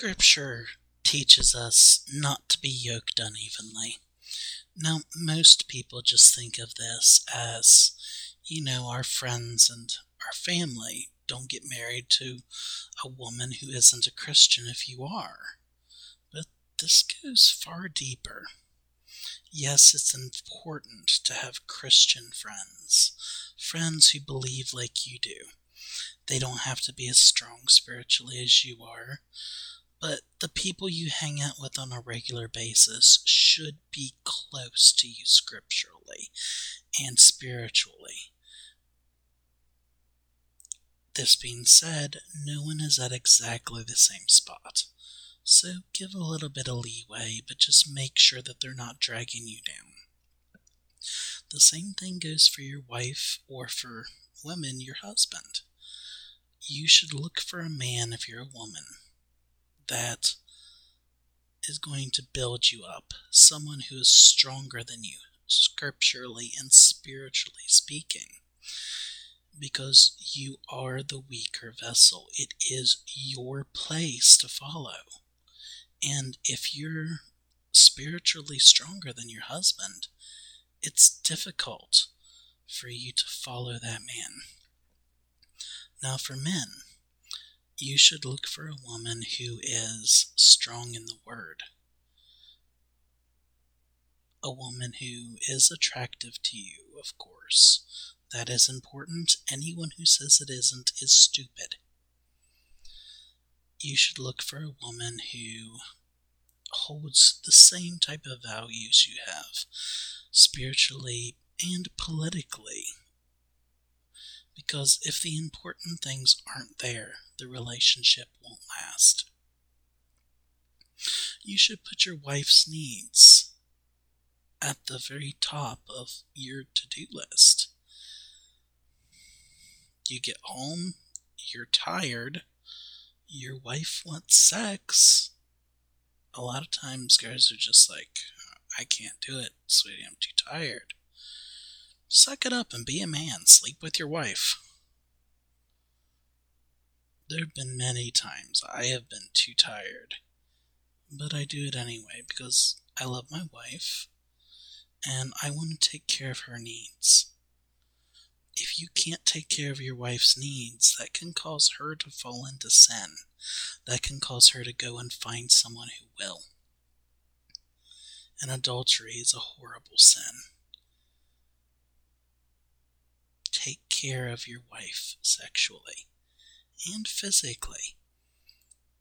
Scripture teaches us not to be yoked unevenly. Now, most people just think of this as, you know, our friends and our family. Don't get married to a woman who isn't a Christian if you are. But this goes far deeper. Yes, it's important to have Christian friends, friends who believe like you do. They don't have to be as strong spiritually as you are, but the people you hang out with on a regular basis should be close to you scripturally and spiritually. This being said, no one is at exactly the same spot. So give a little bit of leeway, but just make sure that they're not dragging you down. The same thing goes for your wife or for women, your husband. You should look for a man if you're a woman that is going to build you up, someone who is stronger than you, scripturally and spiritually speaking because you are the weaker vessel. It is your place to follow. And if you're spiritually stronger than your husband, it's difficult for you to follow that man. Now, for men, you should look for a woman who is strong in the word. A woman who is attractive to you, of course. That is important. Anyone who says it isn't is stupid. You should look for a woman who holds the same type of values you have, spiritually and politically. Because if the important things aren't there, the relationship won't last. You should put your wife's needs at the very top of your to do list. You get home, you're tired, your wife wants sex. A lot of times, guys are just like, I can't do it, sweetie, I'm too tired. Suck it up and be a man. Sleep with your wife. There have been many times I have been too tired, but I do it anyway because I love my wife and I want to take care of her needs if you can't take care of your wife's needs, that can cause her to fall into sin. That can cause her to go and find someone who will. And adultery is a horrible sin. Take care of your wife sexually and physically.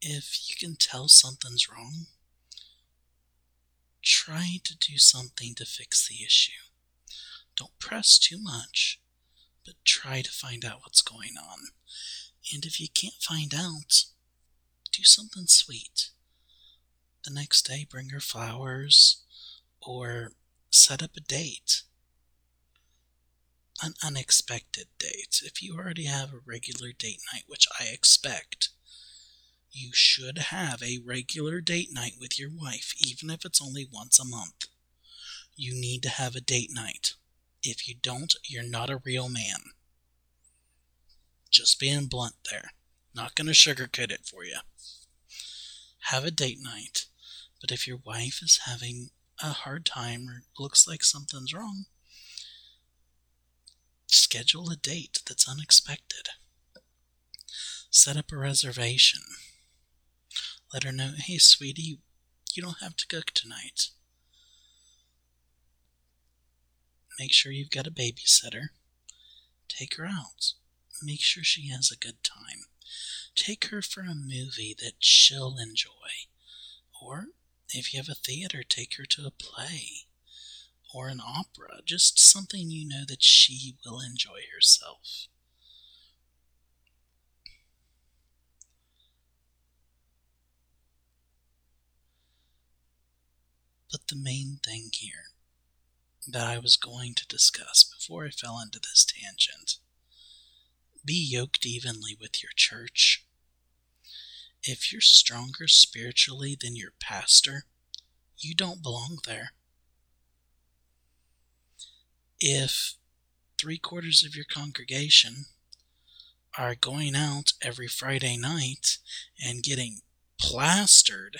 If you can tell something's wrong, try to do something to fix the issue. Don't press too much but try to find out what's going on. And if you can't find out, do something sweet. The next day, bring her flowers or set up a date. An unexpected date. If you already have a regular date night, which I expect, you should have a regular date night with your wife, even if it's only once a month. You need to have a date night. If you don't, you're not a real man. Just being blunt there. Not going to sugarcoat it for you. Have a date night. But if your wife is having a hard time or looks like something's wrong, schedule a date that's unexpected. Set up a reservation. Let her know, hey, sweetie, you don't have to cook tonight. Make sure you've got a babysitter. Take her out. Make sure she has a good time. Take her for a movie that she'll enjoy. Or, if you have a theater, take her to a play or an opera. Just something you know that she will enjoy herself. But the main thing here that I was going to discuss before I fell into this tangent. Be yoked evenly with your church. If you're stronger spiritually than your pastor, you don't belong there. If three quarters of your congregation are going out every Friday night and getting plastered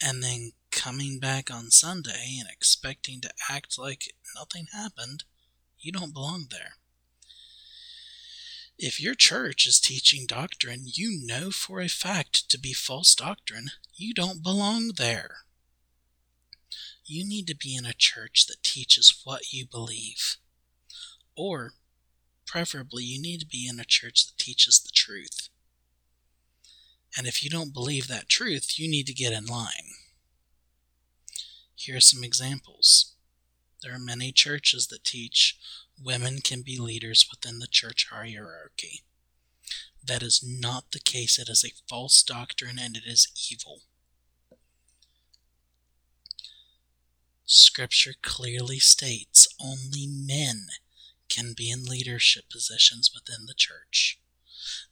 and then coming back on Sunday and expecting to act like nothing happened, you don't belong there. If your church is teaching doctrine you know for a fact to be false doctrine, you don't belong there. You need to be in a church that teaches what you believe. Or, preferably, you need to be in a church that teaches the truth. And if you don't believe that truth, you need to get in line. Here are some examples. There are many churches that teach women can be leaders within the church hierarchy. That is not the case. It is a false doctrine and it is evil. Scripture clearly states only men can be in leadership positions within the church.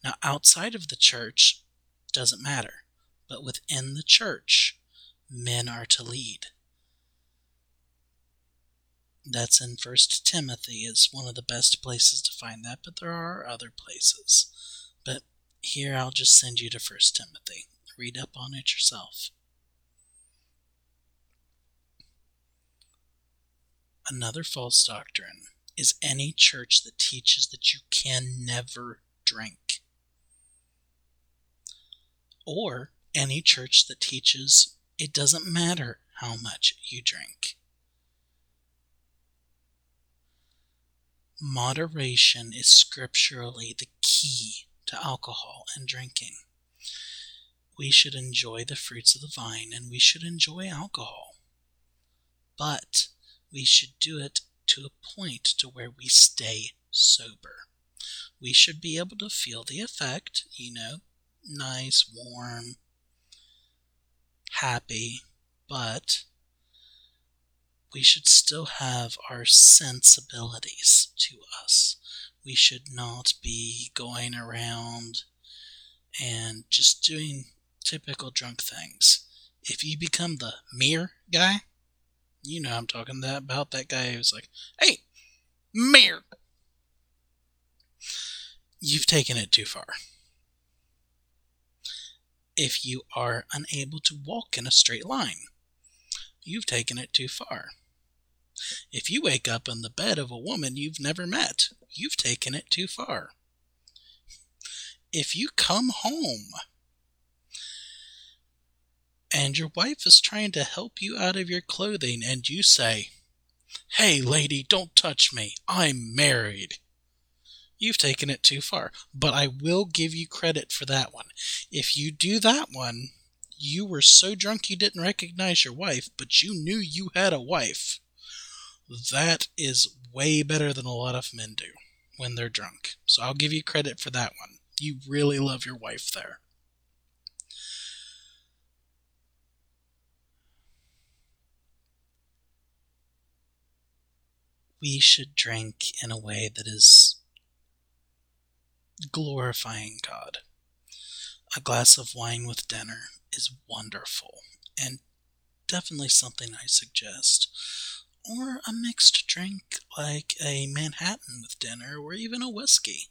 Now, outside of the church doesn't matter, but within the church, men are to lead. That's in First Timothy is one of the best places to find that, but there are other places. But here I'll just send you to First Timothy. Read up on it yourself. Another false doctrine is any church that teaches that you can never drink. Or any church that teaches it doesn't matter how much you drink. Moderation is scripturally the key to alcohol and drinking. We should enjoy the fruits of the vine and we should enjoy alcohol. But we should do it to a point to where we stay sober. We should be able to feel the effect, you know, nice, warm, happy, but we should still have our sensibilities to us. We should not be going around and just doing typical drunk things. If you become the mirror guy, you know I'm talking that about that guy who's like, "Hey, mirror." You've taken it too far. If you are unable to walk in a straight line, you've taken it too far. If you wake up in the bed of a woman you've never met, you've taken it too far. If you come home and your wife is trying to help you out of your clothing, and you say, Hey, lady, don't touch me. I'm married. You've taken it too far, but I will give you credit for that one. If you do that one, you were so drunk you didn't recognize your wife, but you knew you had a wife. That is way better than a lot of men do when they're drunk. So I'll give you credit for that one. You really love your wife there. We should drink in a way that is glorifying God. A glass of wine with dinner is wonderful and definitely something I suggest. Or a mixed drink like a Manhattan with dinner or even a whiskey.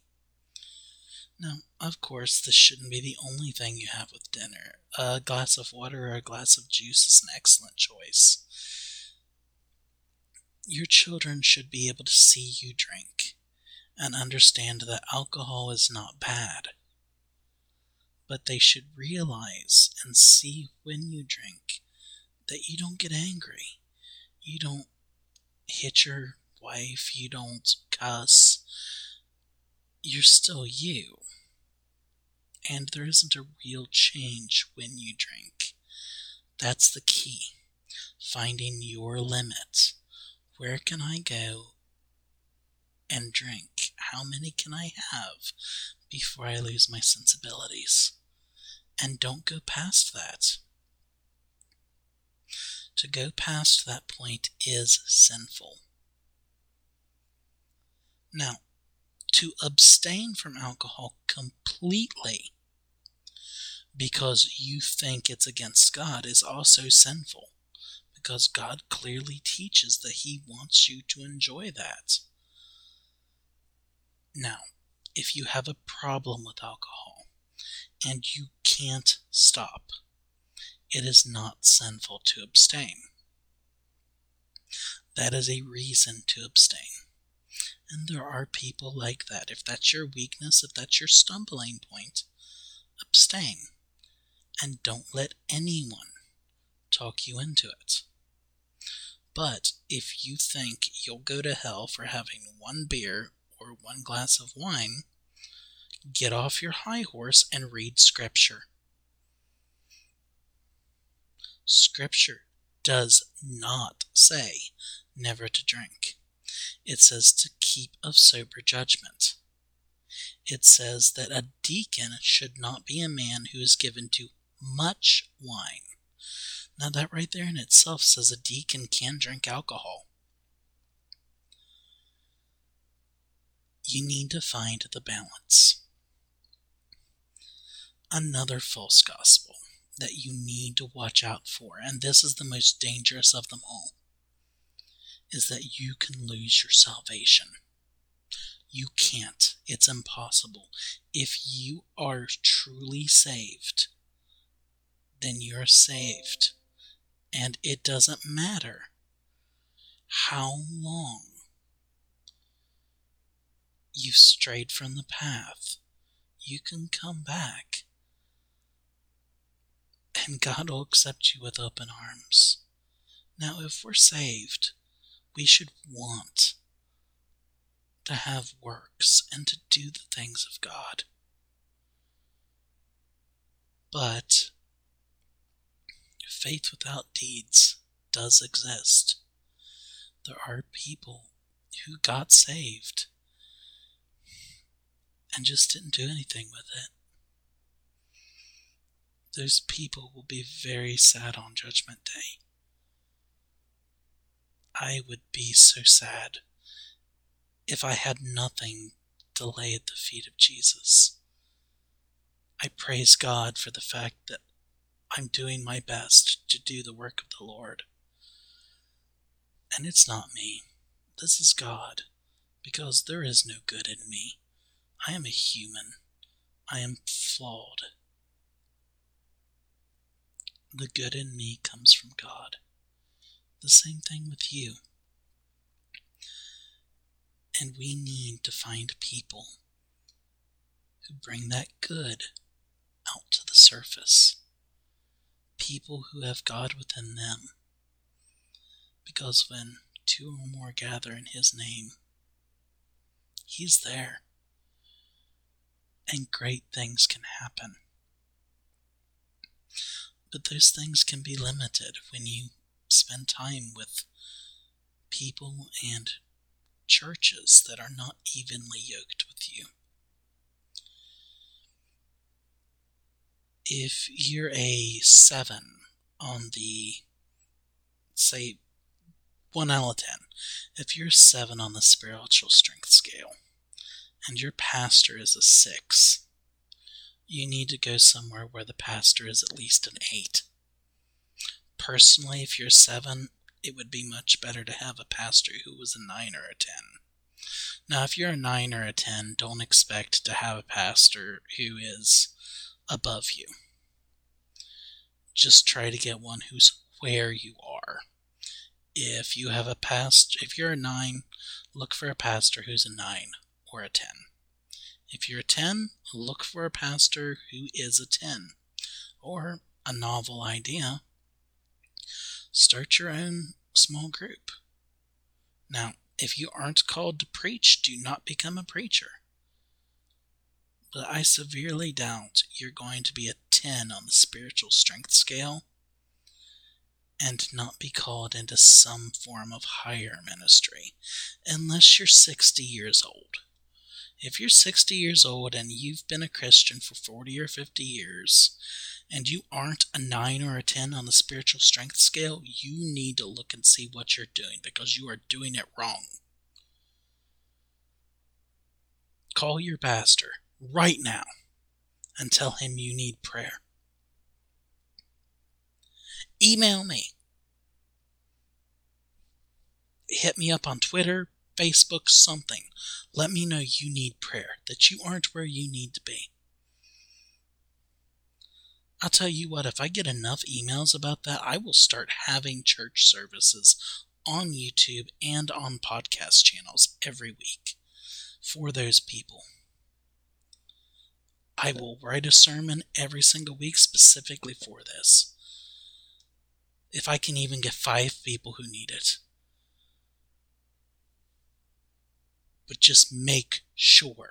Now, of course, this shouldn't be the only thing you have with dinner. A glass of water or a glass of juice is an excellent choice your children should be able to see you drink and understand that alcohol is not bad. But they should realize and see when you drink that you don't get angry. You don't hit your wife. You don't cuss. You're still you. And there isn't a real change when you drink. That's the key. Finding your limits where can I go and drink? How many can I have before I lose my sensibilities? And don't go past that. To go past that point is sinful. Now, to abstain from alcohol completely because you think it's against God is also sinful because God clearly teaches that He wants you to enjoy that. Now, if you have a problem with alcohol and you can't stop. It is not sinful to abstain. That is a reason to abstain. And there are people like that. If that's your weakness, if that's your stumbling point, abstain. And don't let anyone talk you into it. But if you think you'll go to hell for having one beer or one glass of wine, get off your high horse and read Scripture. Scripture does not say never to drink. It says to keep of sober judgment. It says that a deacon should not be a man who is given to much wine. Now, that right there in itself says a deacon can drink alcohol. You need to find the balance. Another false gospel that you need to watch out for, and this is the most dangerous of them all, is that you can lose your salvation. You can't. It's impossible. If you are truly saved, then you're saved. And it doesn't matter how long you've strayed from the path, you can come back. And God will accept you with open arms. Now, if we're saved, we should want to have works and to do the things of God. But faith without deeds does exist. There are people who got saved and just didn't do anything with it. Those people will be very sad on Judgment Day. I would be so sad if I had nothing to lay at the feet of Jesus. I praise God for the fact that I'm doing my best to do the work of the Lord. And it's not me. This is God, because there is no good in me. I am a human. I am flawed. The good in me comes from God. The same thing with you. And we need to find people who bring that good out to the surface people who have God within them. Because when two or more gather in His name, He's there. And great things can happen. But those things can be limited when you spend time with people and churches that are not evenly yoked with you. If you're a 7 on the, say, 1 out of 10, if you're 7 on the spiritual strength scale and your pastor is a 6, you need to go somewhere where the pastor is at least an 8. Personally, if you're 7, it would be much better to have a pastor who was a 9 or a 10. Now, if you're a 9 or a 10, don't expect to have a pastor who is above you. Just try to get one who's where you are. If you have a past, if you're a 9, look for a pastor who's a 9 or a 10. If you're a 10, look for a pastor who is a 10. Or a novel idea, start your own small group. Now, if you aren't called to preach, do not become a preacher but I severely doubt you're going to be a 10 on the spiritual strength scale and not be called into some form of higher ministry unless you're 60 years old. If you're 60 years old and you've been a Christian for 40 or 50 years and you aren't a 9 or a 10 on the spiritual strength scale, you need to look and see what you're doing because you are doing it wrong. Call your pastor right now and tell him you need prayer. Email me. Hit me up on Twitter, Facebook, something. Let me know you need prayer, that you aren't where you need to be. I'll tell you what, if I get enough emails about that, I will start having church services on YouTube and on podcast channels every week for those people. I will write a sermon every single week specifically for this. If I can even get five people who need it. But just make sure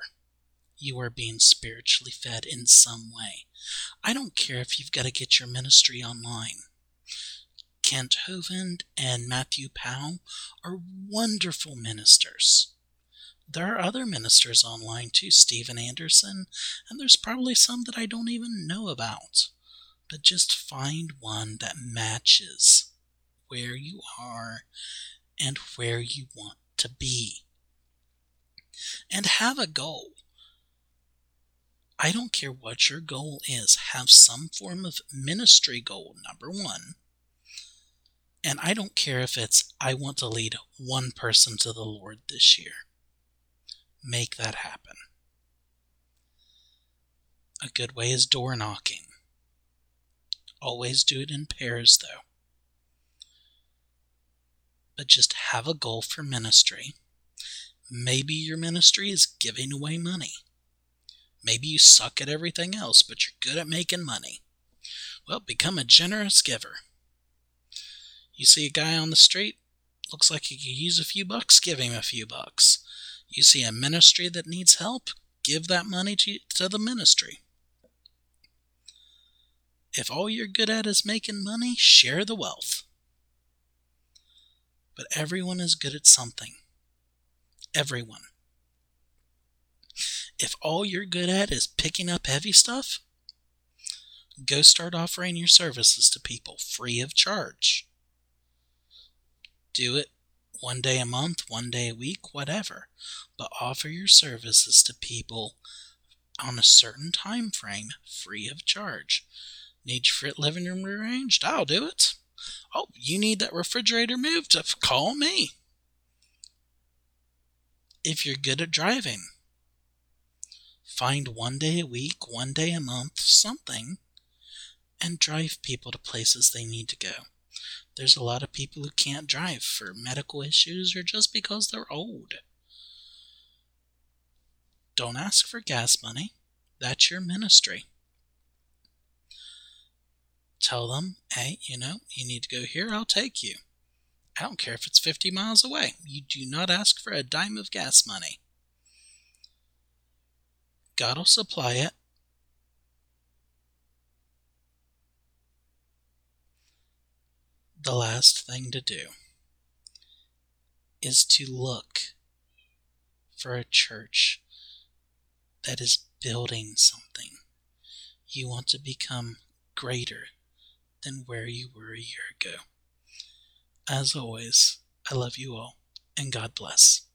you are being spiritually fed in some way. I don't care if you've got to get your ministry online. Kent Hovind and Matthew Powell are wonderful ministers. There are other ministers online too, Steven Anderson, and there's probably some that I don't even know about. But just find one that matches where you are and where you want to be. And have a goal. I don't care what your goal is, have some form of ministry goal, number one. And I don't care if it's, I want to lead one person to the Lord this year. Make that happen. A good way is door knocking. Always do it in pairs, though. But just have a goal for ministry. Maybe your ministry is giving away money. Maybe you suck at everything else, but you're good at making money. Well, become a generous giver. You see a guy on the street, looks like he could use a few bucks, give him a few bucks. You see a ministry that needs help, give that money to, to the ministry. If all you're good at is making money, share the wealth. But everyone is good at something. Everyone. If all you're good at is picking up heavy stuff, go start offering your services to people free of charge. Do it one day a month, one day a week, whatever, but offer your services to people on a certain time frame free of charge. Need your living room rearranged? I'll do it. Oh, you need that refrigerator moved? Call me. If you're good at driving, Find one day a week, one day a month, something, and drive people to places they need to go. There's a lot of people who can't drive for medical issues or just because they're old. Don't ask for gas money. That's your ministry. Tell them, hey, you know, you need to go here, I'll take you. I don't care if it's 50 miles away. You do not ask for a dime of gas money. God will supply it. The last thing to do is to look for a church that is building something. You want to become greater than where you were a year ago. As always, I love you all, and God bless.